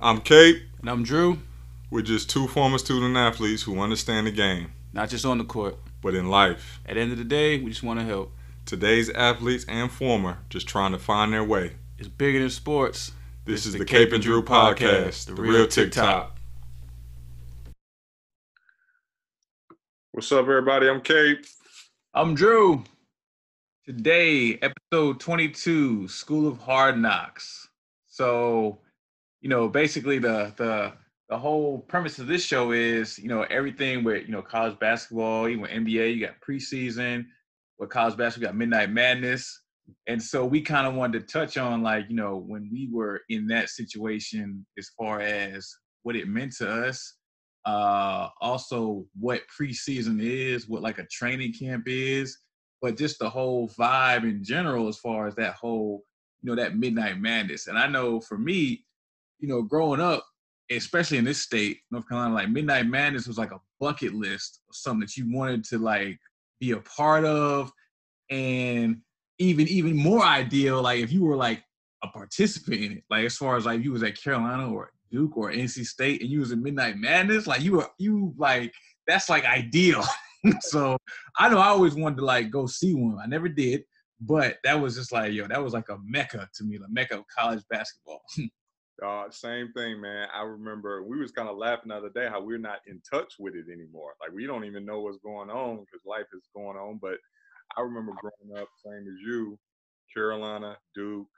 I'm Cape. And I'm Drew. We're just two former student athletes who understand the game, Not just on the court. but in life. At the end of the day, we just want to help. Today's athletes and former just trying to find their way. It's bigger than sports. This, is the Cape and Drew podcast, the real TikTok. What's up, everybody? I'm Cape. I'm Drew. Today, episode 22, School of Hard Knocks. So, you know, basically the the the whole premise of this show is, you know, everything with, you know, college basketball, even NBA, you got preseason. With college basketball, got Midnight Madness. And so we kind of wanted to touch on like, you know, when we were in that situation as far as what it meant to us uh also what preseason is what like a training camp is but just the whole vibe in general as far as that whole you know that midnight madness and i know for me you know growing up especially in this state north carolina like midnight madness was like a bucket list of something that you wanted to like be a part of and even even more ideal like if you were like a participant in it like as far as like you was at carolina or Duke or NC State and you was in Midnight Madness, like you were you like that's like ideal. so I know I always wanted to like go see one. I never did, but that was just like yo, that was like a mecca to me, the mecca of college basketball. Uh, same thing, man. I remember we was kind of laughing the other day how we're not in touch with it anymore. Like we don't even know what's going on because life is going on. But I remember growing up, same as you, Carolina, Duke,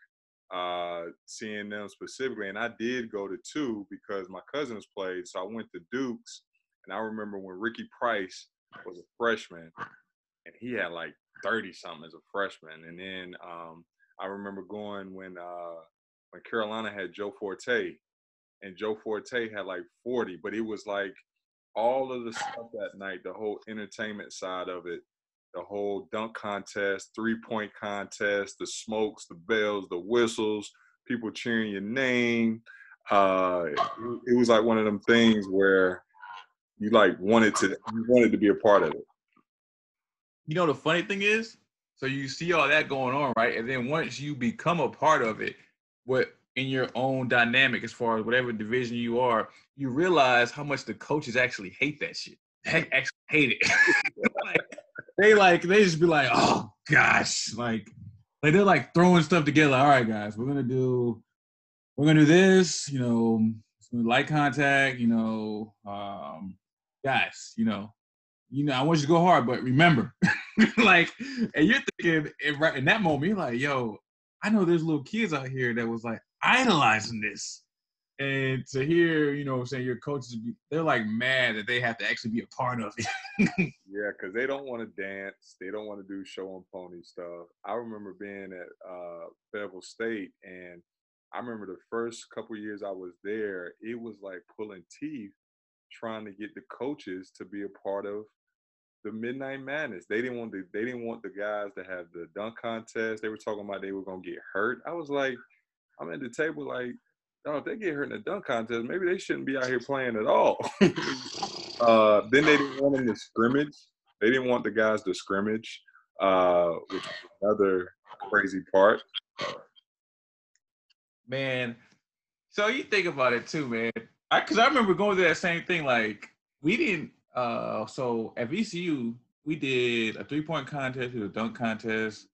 uh, seeing them specifically. And I did go to two because my cousins played. So I went to Duke's. And I remember when Ricky Price was a freshman and he had like 30 something as a freshman. And then um, I remember going when uh, when Carolina had Joe Forte and Joe Forte had like 40, but it was like all of the stuff that night, the whole entertainment side of it, the whole dunk contest, three point contest, the smokes, the bells, the whistles, people cheering your name. Uh, it, it was like one of them things where you like wanted to you wanted to be a part of it. You know the funny thing is, so you see all that going on, right? And then once you become a part of it, what in your own dynamic as far as whatever division you are, you realize how much the coaches actually hate that shit. They actually hate it. like, they like they just be like, oh gosh, like like they're like throwing stuff together. All right, guys, we're gonna do we're gonna do this, you know, light contact, you know, um, guys, you know, you know, I want you to go hard, but remember, like, and you're thinking in, right in that moment, you're like, yo, I know there's little kids out here that was like idolizing this. And to hear, you know, saying your coaches, they're like mad that they have to actually be a part of it. yeah, because they don't want to dance. They don't want to do show and pony stuff. I remember being at uh, Fayetteville State, and I remember the first couple years I was there, it was like pulling teeth trying to get the coaches to be a part of the Midnight Madness. They didn't want the they didn't want the guys to have the dunk contest. They were talking about they were gonna get hurt. I was like, I'm at the table like, oh, if they get hurt in the dunk contest, maybe they shouldn't be out here playing at all. uh, then they didn't want them to scrimmage. They didn't want the guys to scrimmage, uh, which is another crazy part. Man, so you think about it too, man. I because I remember going through that same thing. Like we didn't. Uh, so at VCU we did a three point contest, we did a dunk contest,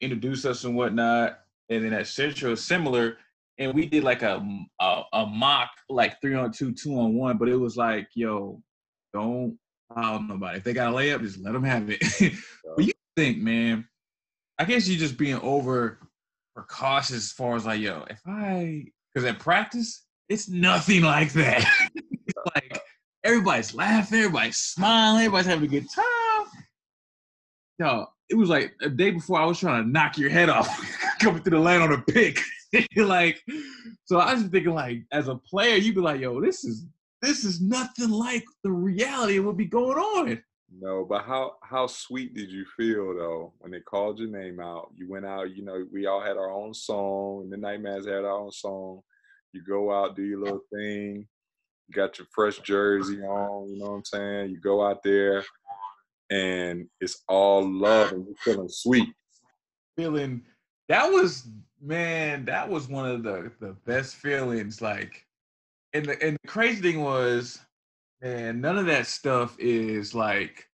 introduce us and whatnot, and then at Central similar and we did like a, a, a mock like three on two, two on one, but it was like, yo, don't foul nobody. If they got a layup, just let them have it. but you think, man, I guess you're just being over precautious as far as like, yo, if I, because at practice, it's nothing like that. like everybody's laughing, everybody's smiling, everybody's having a good time. Yo, it was like a day before I was trying to knock your head off coming through the lane on a pick. like, so I was thinking, like, as a player, you'd be like, yo, this is this is nothing like the reality of what be going on. No, but how how sweet did you feel though when they called your name out? You went out, you know, we all had our own song. and The Nightmares had our own song. You go out, do your little thing. Got your fresh jersey on. You know what I'm saying? You go out there, and it's all love, and you're feeling sweet. Feeling that was man, that was one of the the best feelings. Like and the and the crazy thing was, man, none of that stuff is like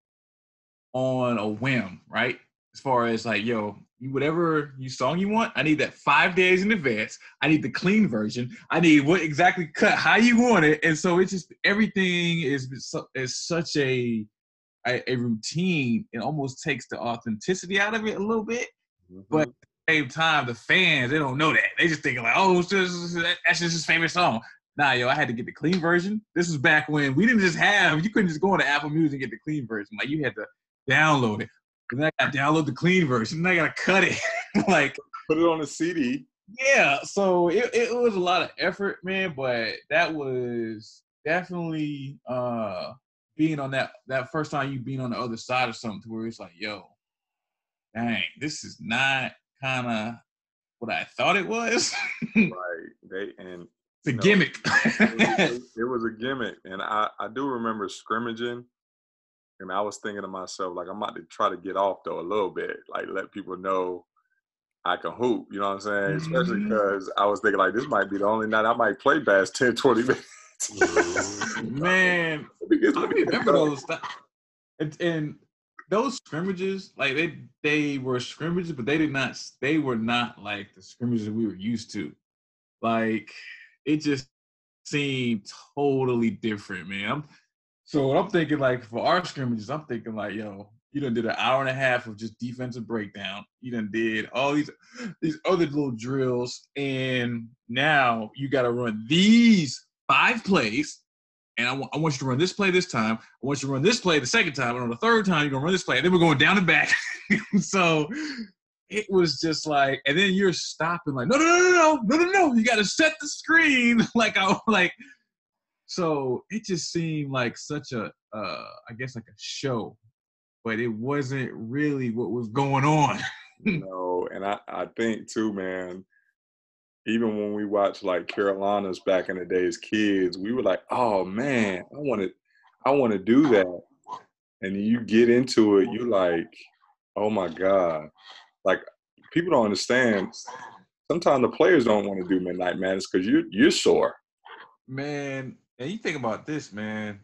on a whim, right? As far as like, yo, whatever you song you want, I need that five days in advance. I need the clean version. I need what exactly cut how you want it, and so it's just everything is is such a a, a routine. It almost takes the authenticity out of it a little bit, mm-hmm. but at the same time, the fans they don't know that. They just thinking like, oh, that's just his favorite song. Nah, yo, I had to get the clean version. This was back when we didn't just have, you couldn't just go on into Apple Music and get the clean version. Like you had to download it. And then I got to download the clean version. And I got to cut it. like put it on a CD. Yeah. So it, it was a lot of effort, man, but that was definitely uh being on that that first time you being on the other side of something to where it's like, yo, dang, this is not kind of what I thought it was. right. They and the gimmick. it, was, it, was, a gimmick, and I I do remember scrimmaging, and I was thinking to myself like I'm about to try to get off though a little bit, like let people know I can hoop. You know what I'm saying? Especially because mm-hmm. I was thinking like this might be the only night I might play bass 10, 20 minutes. Man, I remember those stuff. And, and those scrimmages, like they they were scrimmages, but they did not. They were not like the scrimmages we were used to. Like it just seemed totally different, man. I'm, so what I'm thinking, like for our scrimmages, I'm thinking like, yo, you done did an hour and a half of just defensive breakdown. You done did all these these other little drills, and now you got to run these five plays. And I, w- I want you to run this play this time. I want you to run this play the second time. And on the third time, you're gonna run this play. And then we're going down and back. so it was just like, and then you're stopping like, no, no, no, no, no, no, no, no. You got to set the screen. like I like, so it just seemed like such a, uh, I guess like a show, but it wasn't really what was going on. no, and I, I think too, man. Even when we watched like Carolinas back in the day as kids, we were like, "Oh man, I want to, I want to do that." And you get into it, you like, "Oh my god!" like people don't understand. Sometimes the players don't want to do Midnight Madness because you you're sore. Man, and you think about this, man.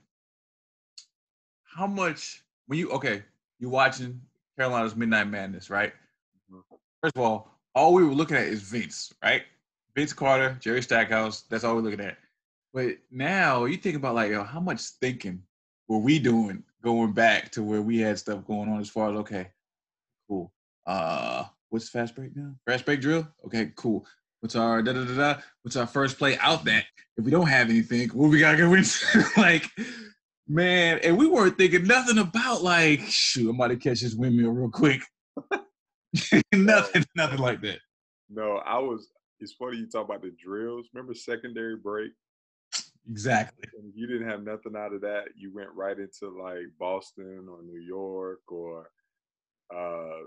How much when you okay, you watching Carolina's Midnight Madness, right? Mm-hmm. First of all, all we were looking at is Vince, right? Vince Carter, Jerry Stackhouse. That's all we're looking at. But now you think about like, yo, how much thinking were we doing going back to where we had stuff going on as far as okay, cool uh what's fast break now? Fast break drill? Okay, cool. What's our da da da da? What's our first play out that? If we don't have anything, what we gotta go into? like, man, and we weren't thinking nothing about like, shoot, I'm about to catch this windmill real quick. nothing, nothing like that. No, I was. It's funny you talk about the drills. Remember secondary break? Exactly. And you didn't have nothing out of that. You went right into like Boston or New York or uh,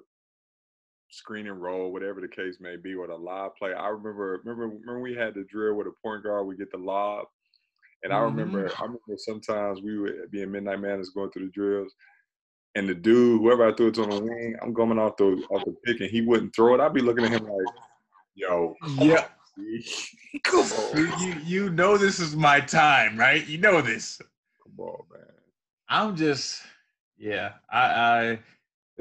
screen and roll, whatever the case may be, or the lob play. I remember, remember, remember we had the drill with a point guard. We get the lob, and I remember, mm-hmm. I remember sometimes we would be in Midnight Madness going through the drills, and the dude, whoever I threw it to on the wing, I'm coming off the off the pick, and he wouldn't throw it. I'd be looking at him like, "Yo, yeah." Come on. You, you know this is my time, right? You know this. Come on, man. I'm just, yeah. I, I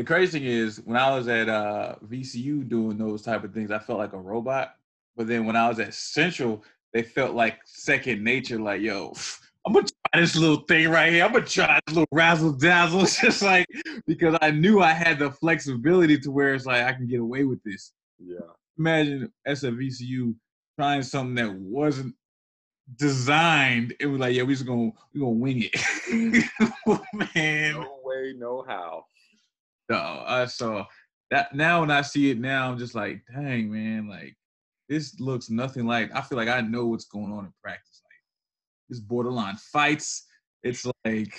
the crazy thing is when I was at uh, VCU doing those type of things, I felt like a robot. But then when I was at Central, they felt like second nature. Like, yo, I'm gonna try this little thing right here. I'm gonna try this little razzle dazzle. It's just like because I knew I had the flexibility to where it's like I can get away with this. Yeah. Imagine as a VCU trying something that wasn't designed. It was like, yeah, we just gonna we gonna wing it. Man. No way, no how. No, I saw that now when I see it now, I'm just like, dang man, like this looks nothing like I feel like I know what's going on in practice. Like this borderline fights. It's like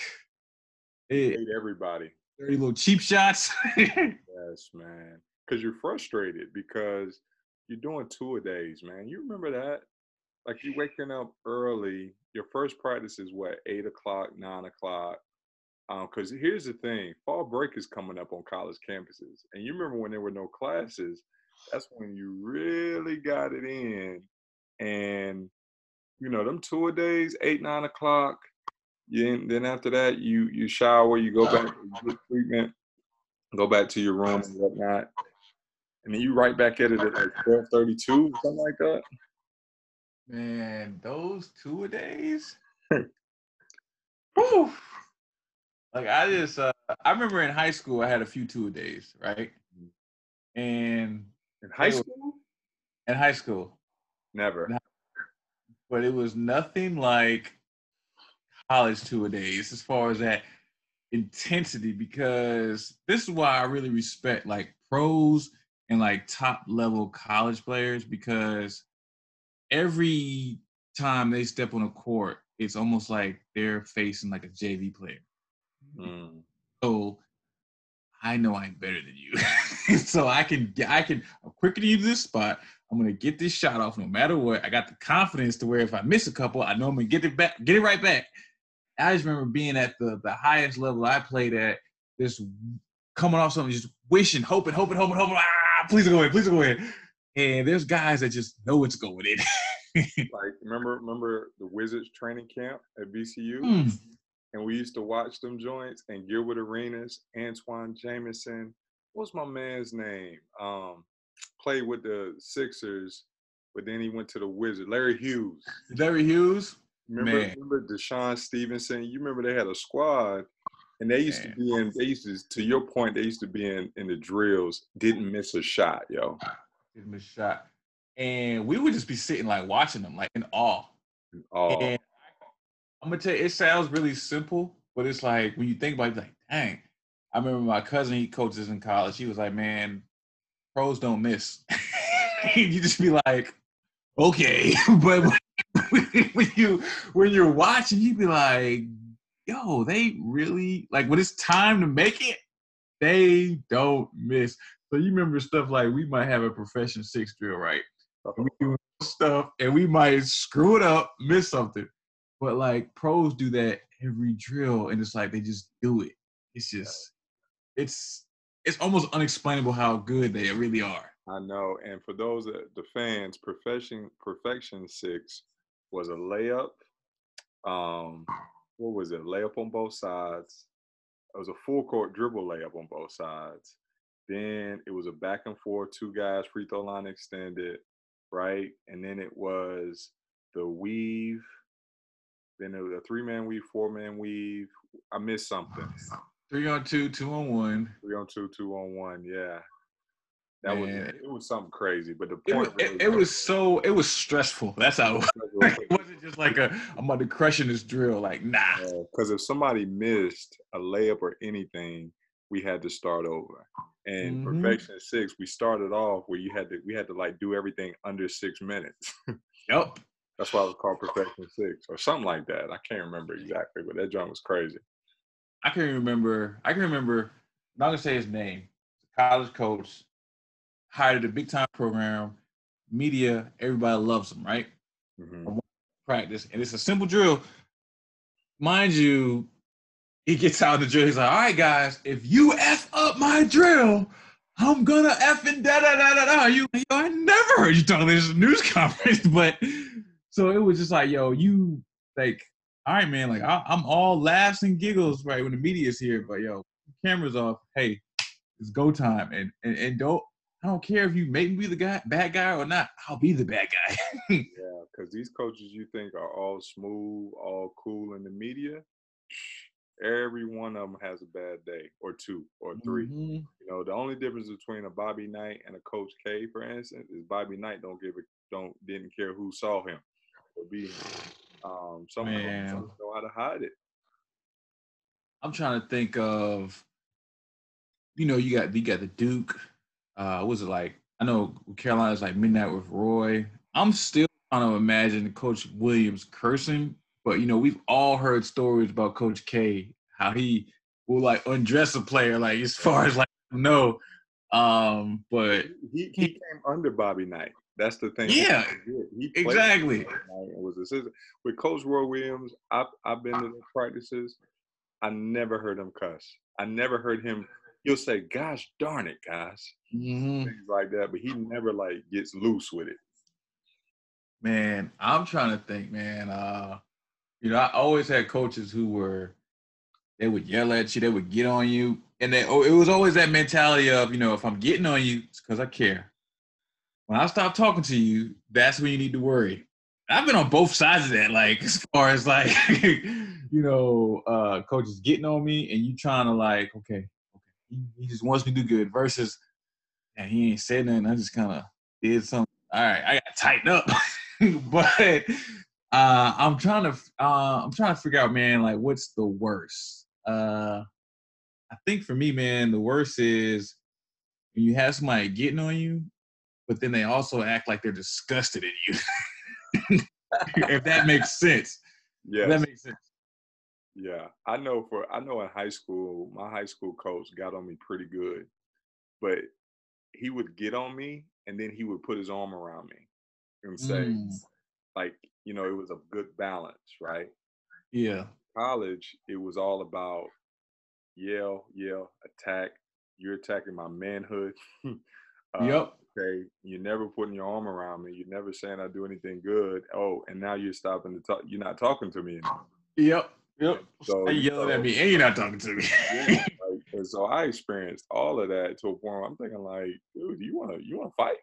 it, hate everybody. Dirty little cheap shots. yes, man. Because you're frustrated because you're doing two a days, man. You remember that? Like you waking up early. Your first practice is what, eight o'clock, nine o'clock. Because um, here's the thing fall break is coming up on college campuses. And you remember when there were no classes, that's when you really got it in. And you know, them tour days, eight, nine o'clock. You, then after that, you you shower, you go back to treatment, go back to your room and whatnot. And then you right back at it at like 1232, something like that. Man, those two a days. Whew. Like I just uh I remember in high school I had a few two a days, right? And In high were- school? in high school. Never. but it was nothing like college two a days as far as that intensity because this is why I really respect like pros and like top level college players because every time they step on a court, it's almost like they're facing like a JV player. Mm. So I know I'm better than you. so I can I can I'm quicker to you to this spot. I'm gonna get this shot off no matter what. I got the confidence to where if I miss a couple, I know I'm gonna get it back, get it right back. I just remember being at the the highest level I played at, just coming off something, just wishing, hoping, hoping, hoping, hoping. Ah, please go in, please go in. And there's guys that just know it's going in. Like remember remember the Wizards training camp at VCU? Mm. And we used to watch them joints and Gilbert Arenas, Antawn Jamison. What's my man's name? Um, played with the Sixers, but then he went to the Wizard. Larry Hughes. Larry Hughes, Remember, Man. remember DeShawn Stevenson? You remember they had a squad, and they used Man. to be in. They used to, to your point, they used to be in in the drills. Didn't miss a shot, yo. give him a shot. And we would just be sitting like watching them, like in awe. Oh, And I'm gonna tell you, it sounds really simple, but it's like when you think about it, like, dang. I remember my cousin, he coaches in college. He was like, man, pros don't miss. you just be like, okay. but when you when you're watching, you be like, yo, they really like when it's time to make it, they don't miss. So you remember stuff like we might have a perfection six drill, right? We do stuff and we might screw it up, miss something. But like pros do that every drill, and it's like they just do it. It's just, it's it's almost unexplainable how good they really are. I know. And for those that the fans, perfection perfection six was a layup. Um, what was it? Layup on both sides. It was a full court dribble layup on both sides. Then it was a back and forth, two guys free throw line extended, right? And then it was the weave. Then it was a three man weave, four man weave. I missed something. Three on two, two on one. Three on two, two on one. Yeah. That was it was something crazy. But the It was, point it, really it was so it was stressful. That's how it was. it wasn't just like a I'm about to crush in this drill. Like nah. because if somebody missed a layup or anything, we had to start over. And Mhm. perfection six, we started off where you had to we had to like do everything under six minutes. Yep. That's why it was called perfection six or something like that. I can't remember exactly, but that joint was crazy. I can even remember. I can remember. I'm not gonna say his name. College coach hired a big time program. Media, everybody loves him, right? Mhm. Practice, and it's a simple drill. Mind you, he gets out of the drill. He's like, "All right, guys, if you f up my drill, I'm gonna f and da da da da da." You, yo, I never heard you talk this news conference, but so it was just like, yo, you like, all right, man, like I, I'm all laughs and giggles right when the media's here, but yo, cameras off. Hey, it's go time, and and, and don't. I don't care if you make me the guy, bad guy or not. I'll be the bad guy. Yeah, because these coaches you think are all smooth, all cool in the media, every one of them has a bad day or two or 3 Mhm. You know, the only difference between a Bobby Knight and a Coach K, for instance, is Bobby Knight don't give a don't didn't care who saw him or beat. Um, some Man. don't know how to hide it. I'm trying to think of, you know, you got you got the Duke. Uh, was it like? I know Carolina's like midnight with Roy. I'm still trying to imagine Coach Williams cursing, but you know, we've all heard stories about Coach K, how he will like undress a player, like as far as like no. Um, but He he came under Bobby Knight. That's the thing. Yeah, he exactly. and was assistant with Coach Roy Williams. I've I've been to the practices. I never heard him cuss. I never heard him. He'll say, "Gosh darn it, guys," Mhm. things like that. But he never like gets loose with it. Man, I'm trying to think, man. Uh, you know, I always had coaches who were they would yell at you, they would get on you, and they, oh, it was always that mentality of, you know, if I'm getting on you, it's because I care. When I stop talking to you, that's when you need to worry. I've been on both sides of that, like as far as like, you know, uh, coaches getting on me and you trying to like, okay, okay, he, just wants me to do good versus, and he ain't said nothing. I just kind of did something. All right, I got tightened up. but uh, I'm trying to, uh, I'm trying to figure out, man, like what's the worst? Uh, I think for me, man, the worst is when you have somebody getting on you, but then they also act like they're disgusted in you. if that makes sense. Yeah. That makes sense. Yeah. I know for I know in high school, my high school coach got on me pretty good. But he would get on me and then he would put his arm around me and say, Mm, like, you know, it was a good balance, right? yeah. College, it was all about yell, yell, attack. You're attacking my manhood. uh, Yep. Okay, you're never putting your arm around me. You're never saying I do anything good. Oh, and now you're stopping to talk. You're not talking to me anymore. Yep. Yep. So So you yelling at me and you're not talking to me. Yeah, like, and so I experienced all of that to a point where I'm thinking like, dude, you wanna you wanna fight?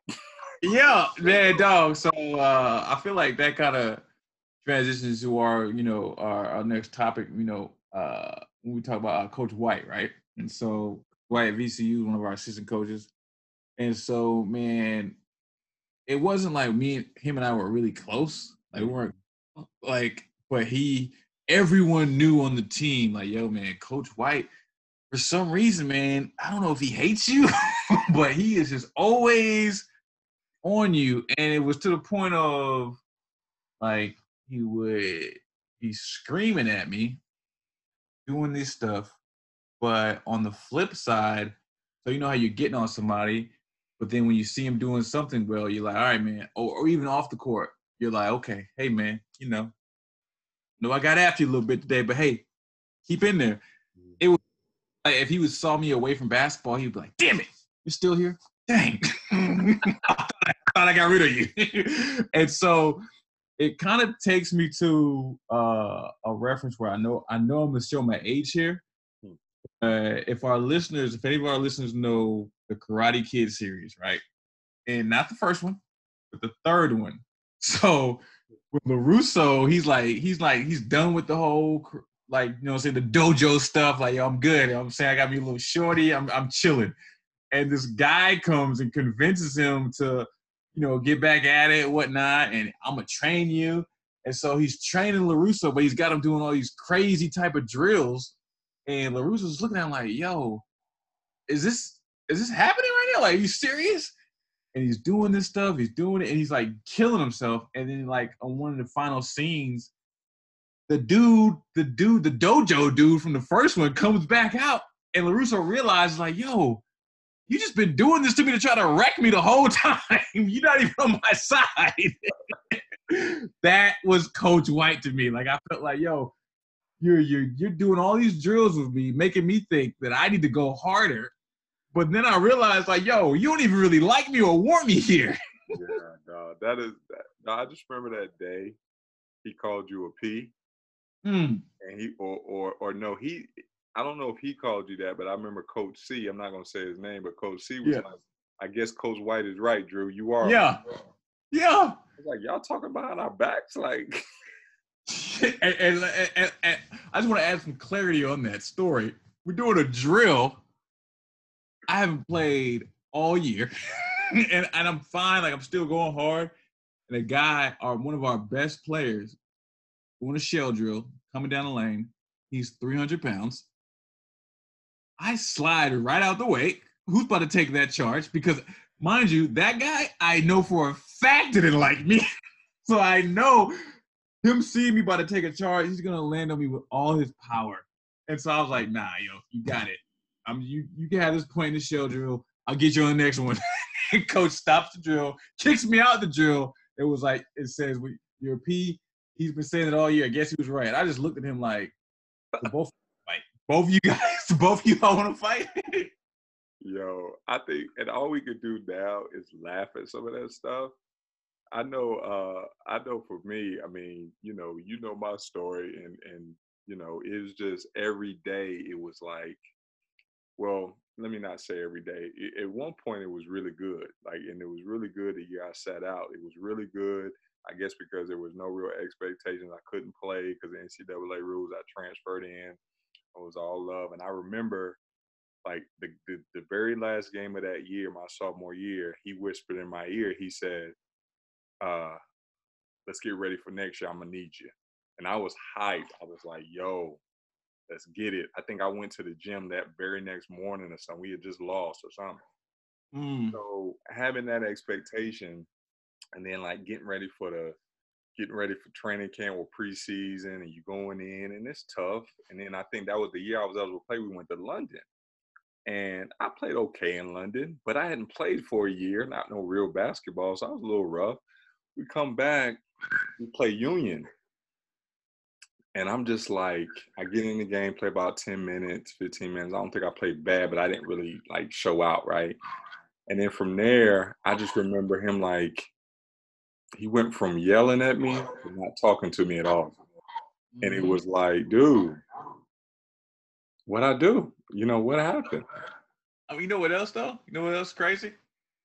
yeah, man, dog. So uh, I feel like that kind of transitions to our, you know, our, our next topic. You know, uh, when we talk about uh, Coach White, right? And so White at VCU, one of our assistant coaches, and so man, it wasn't like me and him and I were really close. Like we mm-hmm. weren't like, but he, everyone knew on the team, like, yo, man, Coach White. For some reason, man, I don't know if he hates you, but he is just always on you. And it was to the point of like he would be screaming at me, doing this stuff. But on the flip side, so you know how you're getting on somebody, but then when you see him doing something well, you're like, all right, man. Or, or even off the court, you're like, okay, hey, man, you know, no, I got after you a little bit today, but hey, keep in there. It was like if he would saw me away from basketball, he'd be like, damn it, you're still here? Dang. I, thought I, thought I got rid of you. and so it kind of takes me to uh, a reference where I know I know I'm gonna show my age here. Hmm. Uh, if our listeners, if any of our listeners know the Karate Kid series, right? And not the first one, but the third one. So with LaRusso, he's like, he's like, he's done with the whole like, you know, I'm saying the dojo stuff. Like, yo, I'm good. I'm saying I got me a little shorty. I'm I'm chilling. And this guy comes and convinces him to, you know, get back at it, whatnot, and I'm gonna train you. And so he's training LaRusso, but he's got him doing all these crazy type of drills. And LaRusso's looking at him like, yo, is this is this happening right now? Like, are you serious? And he's doing this stuff, he's doing it, and he's like killing himself. And then, like, on one of the final scenes, the dude, the dude, the dojo dude from the first one comes back out, and LaRusso realizes, like, yo, you just been doing this to me to try to wreck me the whole time. You're not even on my side. that was Coach White to me. Like I felt like, yo, you're you're you're doing all these drills with me, making me think that I need to go harder. But then I realized, like, yo, you don't even really like me or want me here. yeah, no, that is that, no, I just remember that day he called you a P Hmm. and he or or or no, he I don't know if he called you that, but I remember Coach C, I'm not gonna say his name, but Coach C was Yeah. like, I guess Coach White is right, Drew. You are Yeah. Yeah. I was like, y'all talking behind our backs? Like and, and- and- and I just want to add some clarity on that story. We're doing a drill. I haven't played all year, and, and I'm fine. Like I'm still going hard. And a guy, our one of our best players, doing a shell drill, coming down the lane. He's 300 pounds. I slide right out the way. Who's about to take that charge? Because mind you, that guy I know for a fact didn't like me. so I know him seeing me about to take a charge, he's gonna land on me with all his power. And so I was like, nah, yo, you got it. I'm you you can have this point in the shell drill. I'll get you on the next one. coach stops the drill, kicks me out the drill. It was like it says we you're a P. He's been saying it all year. I guess he was right. I just looked at him like both fight. Both of you guys, both of you all wanna fight. Yo, I think, and all we could do now is laugh at some of that stuff. I know. Uh, I know. For me, I mean, you know, you know my story, and and you know, it was just every day. It was like, well, let me not say every day. At one point, it was really good. Like, and it was really good the year I sat out. It was really good. I guess because there was no real expectations. I couldn't play because the NCAA rules. I transferred in. It was all love, and I remember like the, the, the very last game of that year, my sophomore year, he whispered in my ear. He said, uh, let's get ready for next year. I'm gonna need you. And I was hyped. I was like, yo, let's get it. I think I went to the gym that very next morning or something. We had just lost or something. Mm. So having that expectation and then like getting ready for the getting ready for training camp or preseason and you going in and it's tough. And then I think that was the year I was able to play. We went to London. And I played okay in London, but I hadn't played for a year, not no real basketball, so I was a little rough. We come back, we play Union. And I'm just like, I get in the game, play about 10 minutes, 15 minutes. I don't think I played bad, but I didn't really like show out, right? And then from there, I just remember him like, he went from yelling at me to not talking to me at all. And it mm-hmm. was like, dude, what I do? You know, what happened? I mean, you know what else though? You know what else crazy?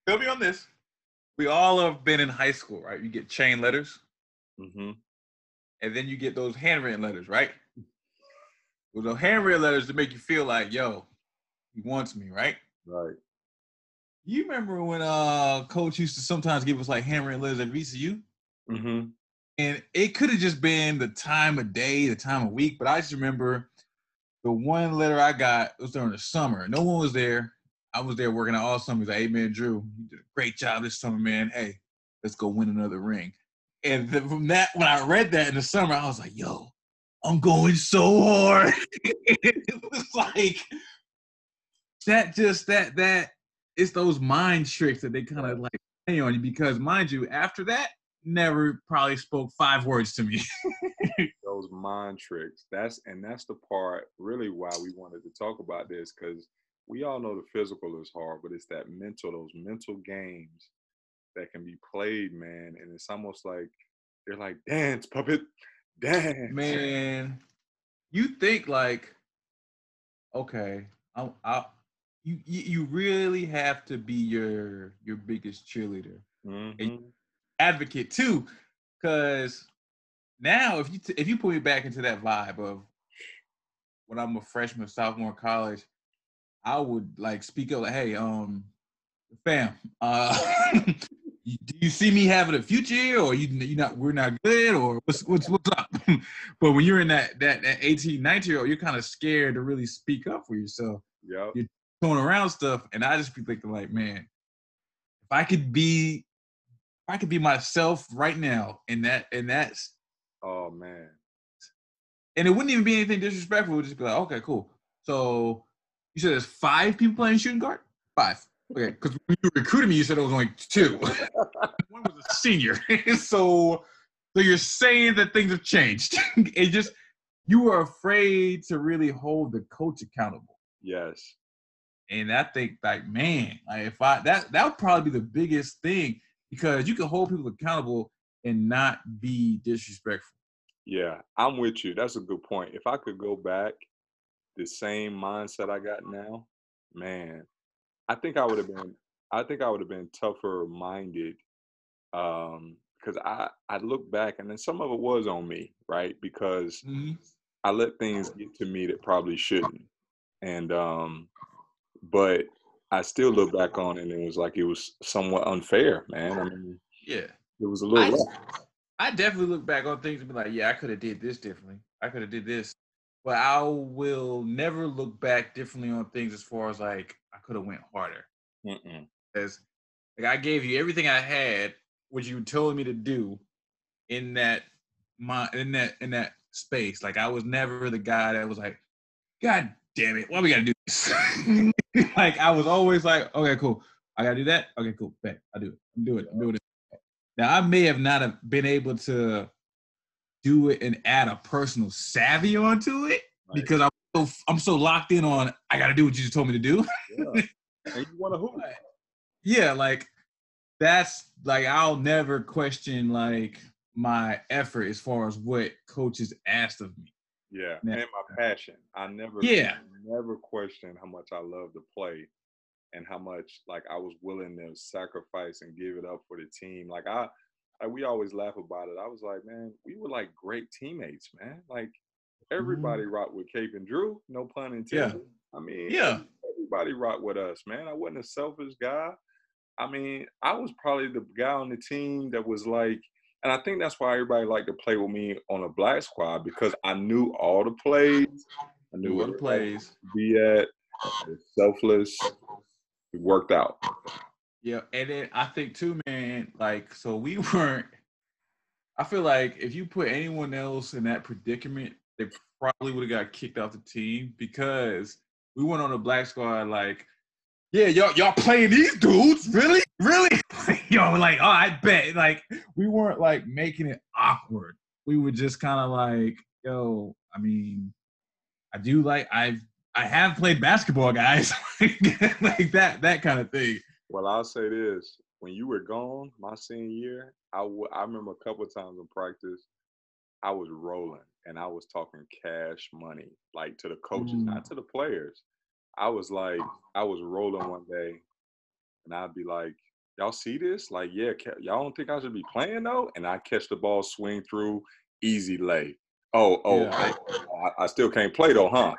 Feel me on this we all have been in high school, right? You get chain letters, mm-hmm. And then you get those handwritten letters, right? Well, those handwritten letters to make you feel like, yo, he wants me, right? Right. You remember when uh coach used to sometimes give us like handwritten letters at VCU? Mm-hmm. And it could have just been the time of day, the time of week, but I just remember the one letter I got was during the summer. No one was there. I was there working out all summer. He's like, hey man, Drew, you did a great job this summer, man. Hey, let's go win another ring. And from that, when I read that in the summer, I was like, yo, I'm going so hard. it was like that just that that it's those mind tricks that they kind of like play on you because mind you, after that, never probably spoke five words to me. those mind tricks. That's and that's the part really why we wanted to talk about this because we all know the physical is hard, but it's that mental, those mental games that can be played, man. And it's almost like they're like, dance, puppet, dance. Man, you think like, okay, I, I, you you really have to be your your biggest cheerleader mm-hmm. and advocate too, because now if you t- if you put me back into that vibe of when I'm a freshman, sophomore in college, I would like speak up like, hey, um, fam, uh, do you see me having a future here, or you you not we're not good, or what's what's what's up? but when you're in that that, that 18, 19 year old, you're kind of scared to really speak up for yourself. Yeah, you're throwing around stuff, and I just be thinking like, man, if I could be, if I could be myself right now, and that and that's, oh man, and it wouldn't even be anything disrespectful. It would just be like, okay, cool. So you said there's five people playing shooting guard? Five. Okay, because when you recruited me, you said it was only two. One was a senior. so, so you're saying that things have changed. it just you were afraid to really hold the coach accountable. Yes. And I think like, man, like if I that that would probably be the biggest thing because you can hold people accountable and not be disrespectful. Yeah, I'm with you. That's a good point. If I could go back the same mindset I got now, man, I think I would have been I think I would have been tougher minded. Um, because I, I look back and then some of it was on me, right? Because mm-hmm. I let things get to me that probably shouldn't. And um, but I still look back on it and it was like it was somewhat unfair, man. I mean, yeah, it was a little. I, I definitely look back on things and be like, yeah, I could have did this differently. I could have did this but I will never look back differently on things as far as like could have went harder. Because like I gave you everything I had, what you told me to do in that my in that in that space. Like I was never the guy that was like, God damn it, why we gotta do this? like I was always like, okay, cool. I gotta do that. Okay, cool. Bet I do it. I'm doing it. I'm doing it. Now I may have not have been able to do it and add a personal savvy onto it right. because I'm so I'm so locked in on I got to do what you just told me to do. Yeah. and you want to hoop. yeah, like that's like I'll never question like my effort as far as what coaches asked of me. Yeah, and my passion. I never, yeah, never questioned how much I love to play, and how much like I was willing to sacrifice and give it up for the team. Like I, I we always laugh about it. I was like, man, we were like great teammates, man. Like everybody mm-hmm. rocked with Cape and Drew. No pun intended. Yeah. I mean, yeah, everybody rocked with us, man. I wasn't a selfish guy. I mean, I was probably the guy on the team that was like and I think that's why everybody liked to play with me on a black squad because I knew all the plays. I knew what the plays. Be at selfless. It worked out. Yeah, and then I think too, man. Like, so we weren't. I feel like if you put anyone else in that predicament, they probably would have got kicked off the team because we went on a black squad like yeah, y'all y'all playing these dudes, really, really? Yo, like, oh, I bet. Like, we weren't like making it awkward. We were just kind of like, yo, I mean, I do like I've I have played basketball, guys, like that that kind of thing. Well, I'll say this: when you were gone, my senior year, I, w- I remember a couple times in practice, I was rolling and I was talking cash money, like to the coaches, mm. not to the players. I was like, I was rolling one day, and I'd be like, "Y'all see this? Like, yeah, y'all don't think I should be playing though?" And I catch the ball, swing through, easy lay. Oh, oh, yeah. I, I, still can't play though, huh?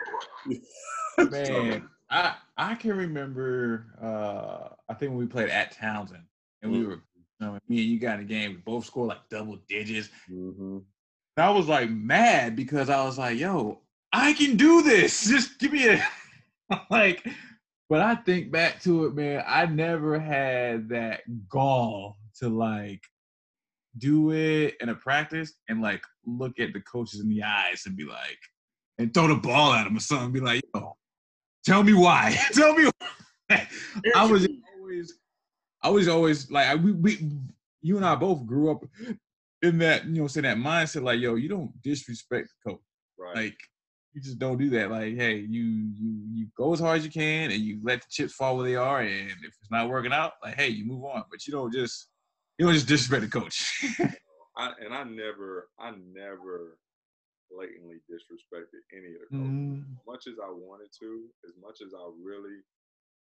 Man, I I can remember. uh I think when we played at Townsend, and we mm-hmm. were, you know, me and you got in a game. We both scored like double digits. Mm-hmm. I was like mad because I was like, "Yo, I can do this. Just give me a." like, but I think back to it, man. I never had that gall to like do it in a practice and like look at the coaches in the eyes and be like, and throw the ball at them or something. Be like, yo, tell me why. tell me. Why. I was always, I was always like, we, we, you and I both grew up in that, you know, say that mindset, like, yo, you don't disrespect the coach. Right. Like, you just don't do that. Like, hey, you you you go as hard as you can, and you let the chips fall where they are. And if it's not working out, like, hey, you move on. But you don't just you don't just disrespect the coach. I, and I never, I never blatantly disrespected any of the coaches. Mm. As much as I wanted to, as much as I really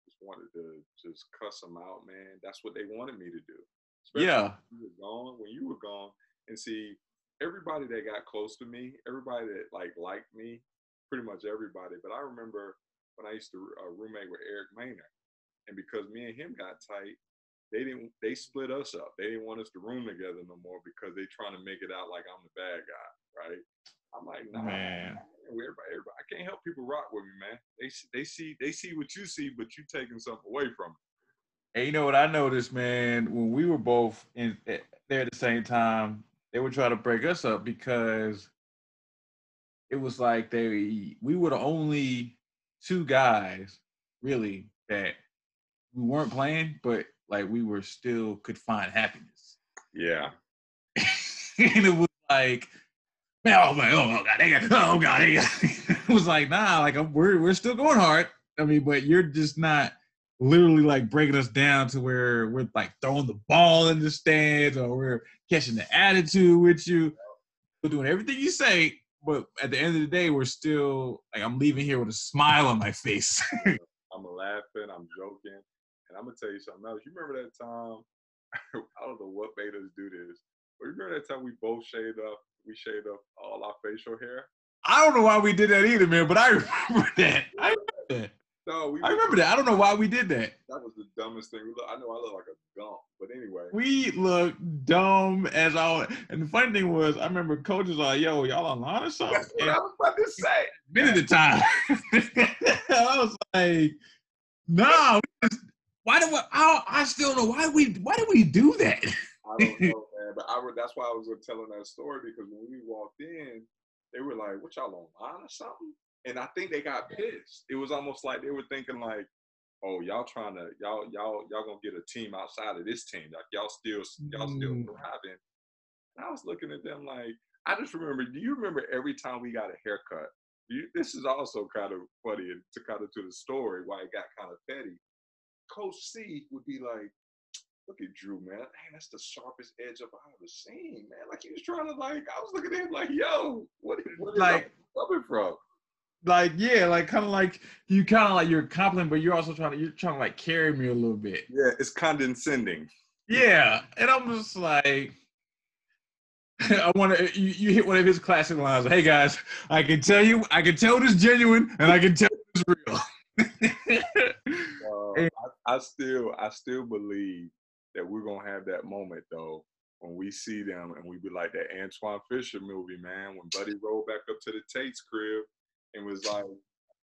just wanted to just cuss them out, man. That's what they wanted me to do. Especially yeah. When you were gone, when you were gone, and see everybody that got close to me, everybody that like liked me, pretty much everybody. But I remember when I used to uh, roommate with Eric Maynor, and because me and him got tight, they didn't. They split us up. They didn't want us to room together no more because they trying to make it out like I'm the bad guy, right? I'm like, nah, man. Everybody, everybody, I can't help people rock with me, man. They they see they see what you see, but you taking something away from it. And you know what I noticed, man, when we were both in eh, there at the same time, they would try to break us up because it was like they we were the only two guys really that we weren't playing, but like we were still could find happiness. Yeah. and it was like, man, oh my, oh god, oh god, it was like, nah, like we're we're still going hard. I mean, but you're just not literally like breaking us down to where we're like throwing the ball in the stands or we're catching the attitude with you. We're doing everything you say, but at the end of the day, we're still like I'm leaving here with a smile on my face. I'm laughing, I'm joking, and I'm gonna tell you something else. You remember that time? I don't know what made us do this, but you remember that time we both shaved up? We shaved up all our facial hair. I don't know why we did that either, man. But I remember that. I remember that. No, we I remember that. I don't know why we did that. That was the dumbest thing. Look, I know I look like a gump, but anyway. We look dumb as all. And the funny thing was, I remember coaches like, "Yo, y'all online or something?" That's what and I was about to say. Minute of the time. I was like, "No, why do we, I? I still know why we. Why did we do that?" I don't know, man. But I that's why I was telling that story because when we walked in, they were like, "What y'all online or something?" And I think they got pissed. It was almost like they were thinking like, "Oh, y'all trying to y'all y'all y'all gonna get a team outside of this team? Like y'all still y'all still mm. thriving." And I was looking at them like, I just remember. Do you remember every time we got a haircut? You, this is also kind of funny to kind of to the story why it got kind of petty. Coach C would be like, look at Drew, man. Hey, that's the sharpest edge up I've ever seen, man. Like he was trying to like, I was looking at him like, yo, what, what is like coming from? Like yeah, like kind of like you kind of like you're complimenting, but you're also trying to you're trying to like carry me a little bit. Yeah, it's condescending. Yeah, and I'm just like, I want to. You, you, hit one of his classic lines. Hey guys, I can tell you, I can tell this genuine, and I can tell this real. uh, I, I, still, I still believe that we're gonna have that moment though when we see them, and we be like that Antwone Fisher movie, man, when Buddy rolled back up to the Tate's crib and was like,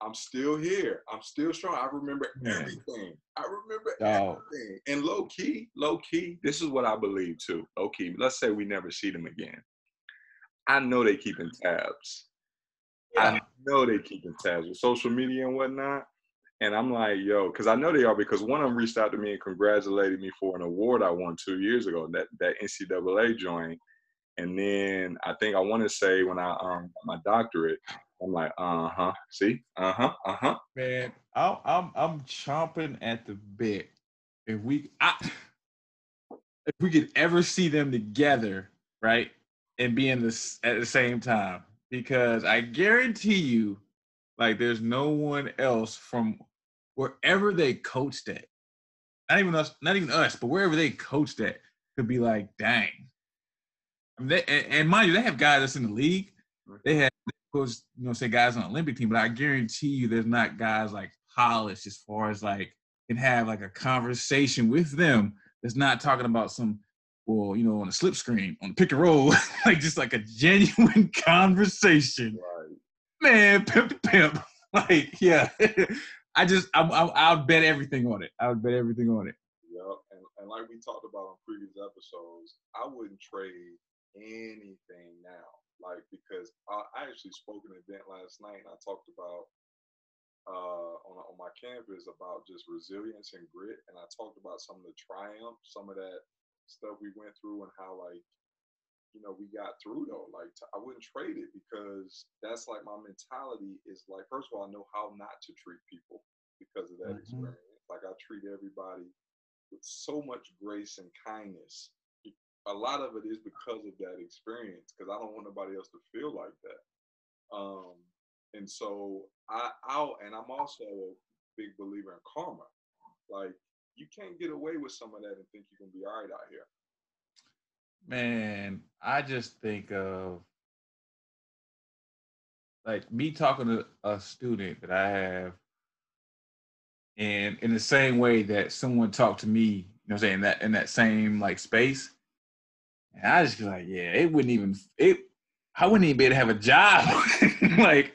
I'm still here. I'm still strong. I remember everything. I remember oh. everything. And low key, low key, this is what I believe too. Low key, let's say we never see them again. I know they keeping tabs. Yeah. I know they keeping tabs with social media and whatnot. And I'm like, yo, because I know they are because one of them reached out to me and congratulated me for an award I won two years ago, that that NCAA joint. And then I think I want to say when I um my doctorate, I'm like, uh huh. See, uh huh, uh huh. Man, I'm I'm I'm chomping at the bit. If we, I, if we could ever see them together, right, and be in this at the same time, because I guarantee you, like, there's no one else from wherever they coached at. Not even us, not even us, but wherever they coached at could be like, dang. I mean, they, and, and mind you, they have guys that's in the league. They have you know, say guys on the Olympic team, but I guarantee you there's not guys like polished as far as like can have like a conversation with them that's not talking about some well, you know, on a slip screen, on the pick and roll, like just like a genuine conversation. Right. Man, pimp to pimp. Like, yeah. I just, I, I, would bet everything on it. I would bet everything on it. Yep. And, and like we talked about on previous episodes, I wouldn't trade anything now like because I, I actually spoke at an event last night and I talked about uh, on on my campus about just resilience and grit, and I talked about some of the triumph, some of that stuff we went through, and how like you know we got through though. Like I wouldn't trade it because that's like my mentality is like first of all I know how not to treat people because of that mm-hmm. experience. Like I treat everybody with so much grace and kindness a lot of it is because of that experience because I don't want nobody else to feel like that. Um, and so I out and I'm also a big believer in karma. Like you can't get away with some of that and think you're gonna be all right out here. Man, I just think of like me talking to a student that I have and in the same way that someone talked to me, you know, I'm saying that in that same like space, and I just be like, yeah, it wouldn't even it. I wouldn't even be able to have a job. like,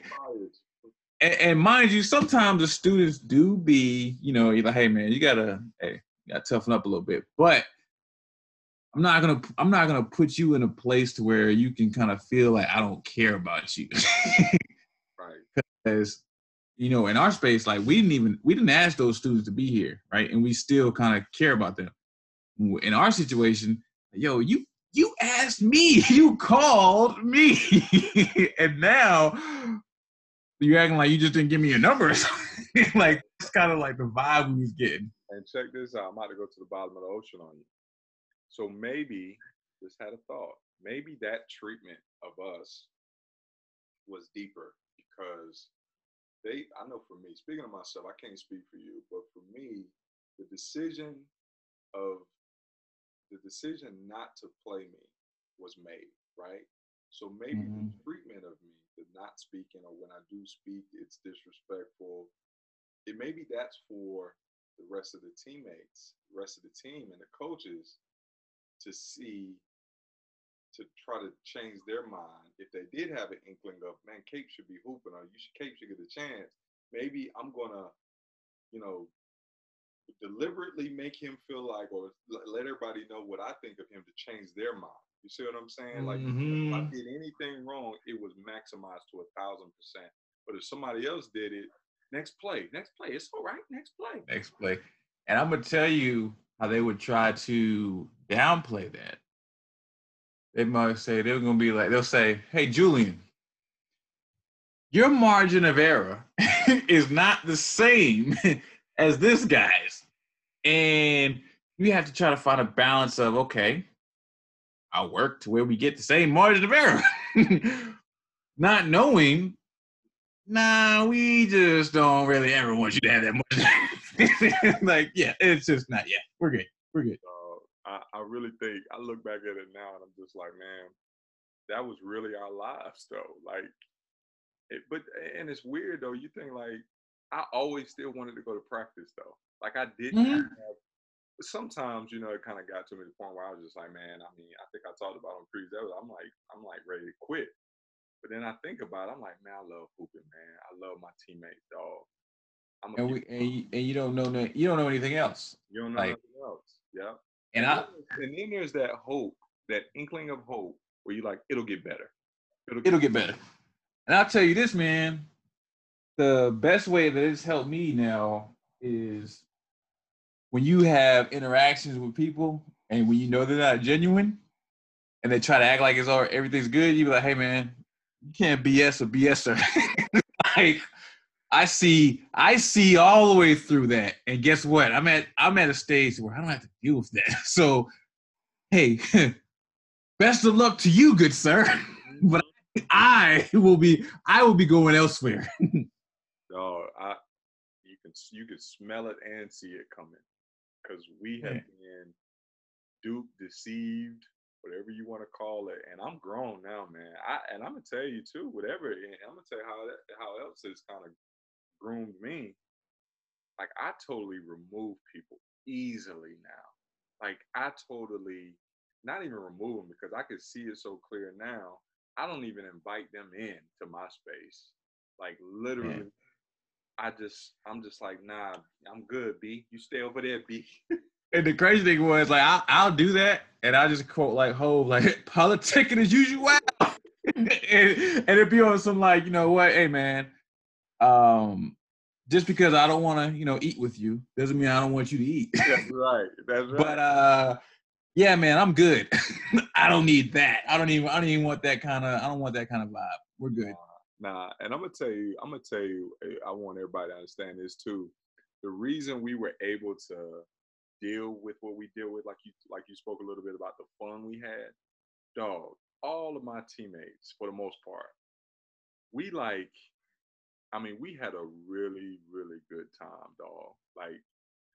and, and, mind you, sometimes the students do be, you know, you're like, hey man, you gotta, hey, you gotta toughen up a little bit. But I'm not gonna, I'm not gonna put you in a place to where you can kind of feel like I don't care about you. right. Because you know, in our space, like we didn't even we didn't ask those students to be here, right? And we still kind of care about them. In our situation, yo, you you asked me, you called me, and now you're acting like you just didn't give me your numbers. like it's kind of like the vibe we was getting. And check this out. I'm about to go to the bottom of the ocean on you. So maybe just had a thought. Maybe that treatment of us was deeper because they. I know for me, speaking of myself, I can't speak for you, but for me, the decision of the decision not to play me was made, right? So maybe mm-hmm. the treatment of me, the not speaking, or when I do speak, it's disrespectful. It maybe that's for the rest of the teammates, the rest of the team, and the coaches to see, to try to change their mind. If they did have an inkling of, man, Cape should be hooping, or you should, Cape should get a chance. Maybe I'm gonna, you know, deliberately make him feel like, or let everybody know what I think of him to change their mind. You see what I'm saying? Like mm-hmm. if I did anything wrong, it was maximized to a thousand percent. But if somebody else did it, next play, next play, it's all right, next play. Next play. And I'm gonna tell you how they would try to downplay that. They might say they're gonna be like, they'll say, Hey Julian, your margin of error is not the same as this guy's. And you have to try to find a balance of okay, I work to where we get the same margin of error. Not knowing, nah, we just don't really ever want you to have that much. like, yeah, it's just not yet. We're good. We're good. I, I really think I look back at it now and I'm just like, man, that was really our lives though. Like it, but and it's weird though. You think like I always still wanted to go to practice though. Like I didn't mm-hmm. have sometimes, you know, it kind of got to me the point where I was just like, man, I mean, I think I talked about on previous episodes. I'm like, I'm like ready to quit. But then I think about it, I'm like, man, I love hooping, man. I love my teammates, dog. I'm and we and you, and you don't know you don't know anything else. You don't know like, anything else. Yeah. And, and I and then there's that hope, that inkling of hope, where you like, it'll get better. It'll get, it'll get better. And I'll tell you this, man. The best way that it's helped me now is when you have interactions with people and when you know they're not genuine and they try to act like it's all everything's good, you be like, hey man, you can't BS a BSer. like I see, I see all the way through that. And guess what? I'm at I'm at a stage where I don't have to deal with that. So hey, best of luck to you, good sir. but I will be I will be going elsewhere. No, I you can you can smell it and see it coming because we have yeah. been duped, deceived, whatever you want to call it. And I'm grown now, man. I and I'm gonna tell you too, whatever. I'm gonna tell you how that, how else it's kind of groomed me. Like I totally remove people easily now. Like I totally not even remove them because I can see it so clear now. I don't even invite them in to my space. Like literally, I just I'm just like, nah, I'm good, B. You stay over there, B. and the crazy thing was like I'll, I'll do that and I just quote like Hov like politicking as usual. and, and it'd be on some like, you know what, hey man, um, just because I don't want to, you know, eat with you doesn't mean I don't want you to eat. That's right. That's right. But uh yeah, man, I'm good. I don't need that. I don't even I don't even want that kind of I don't want that kind of vibe. We're good. Nah, and I'm gonna tell you, I'm gonna tell you, eh, I want everybody to understand this too. The reason we were able to deal with what we deal with, like you like you spoke a little bit about the fun we had, dog. All of my teammates, for the most part, we like, I mean, we had a really, really good time, dog. Like,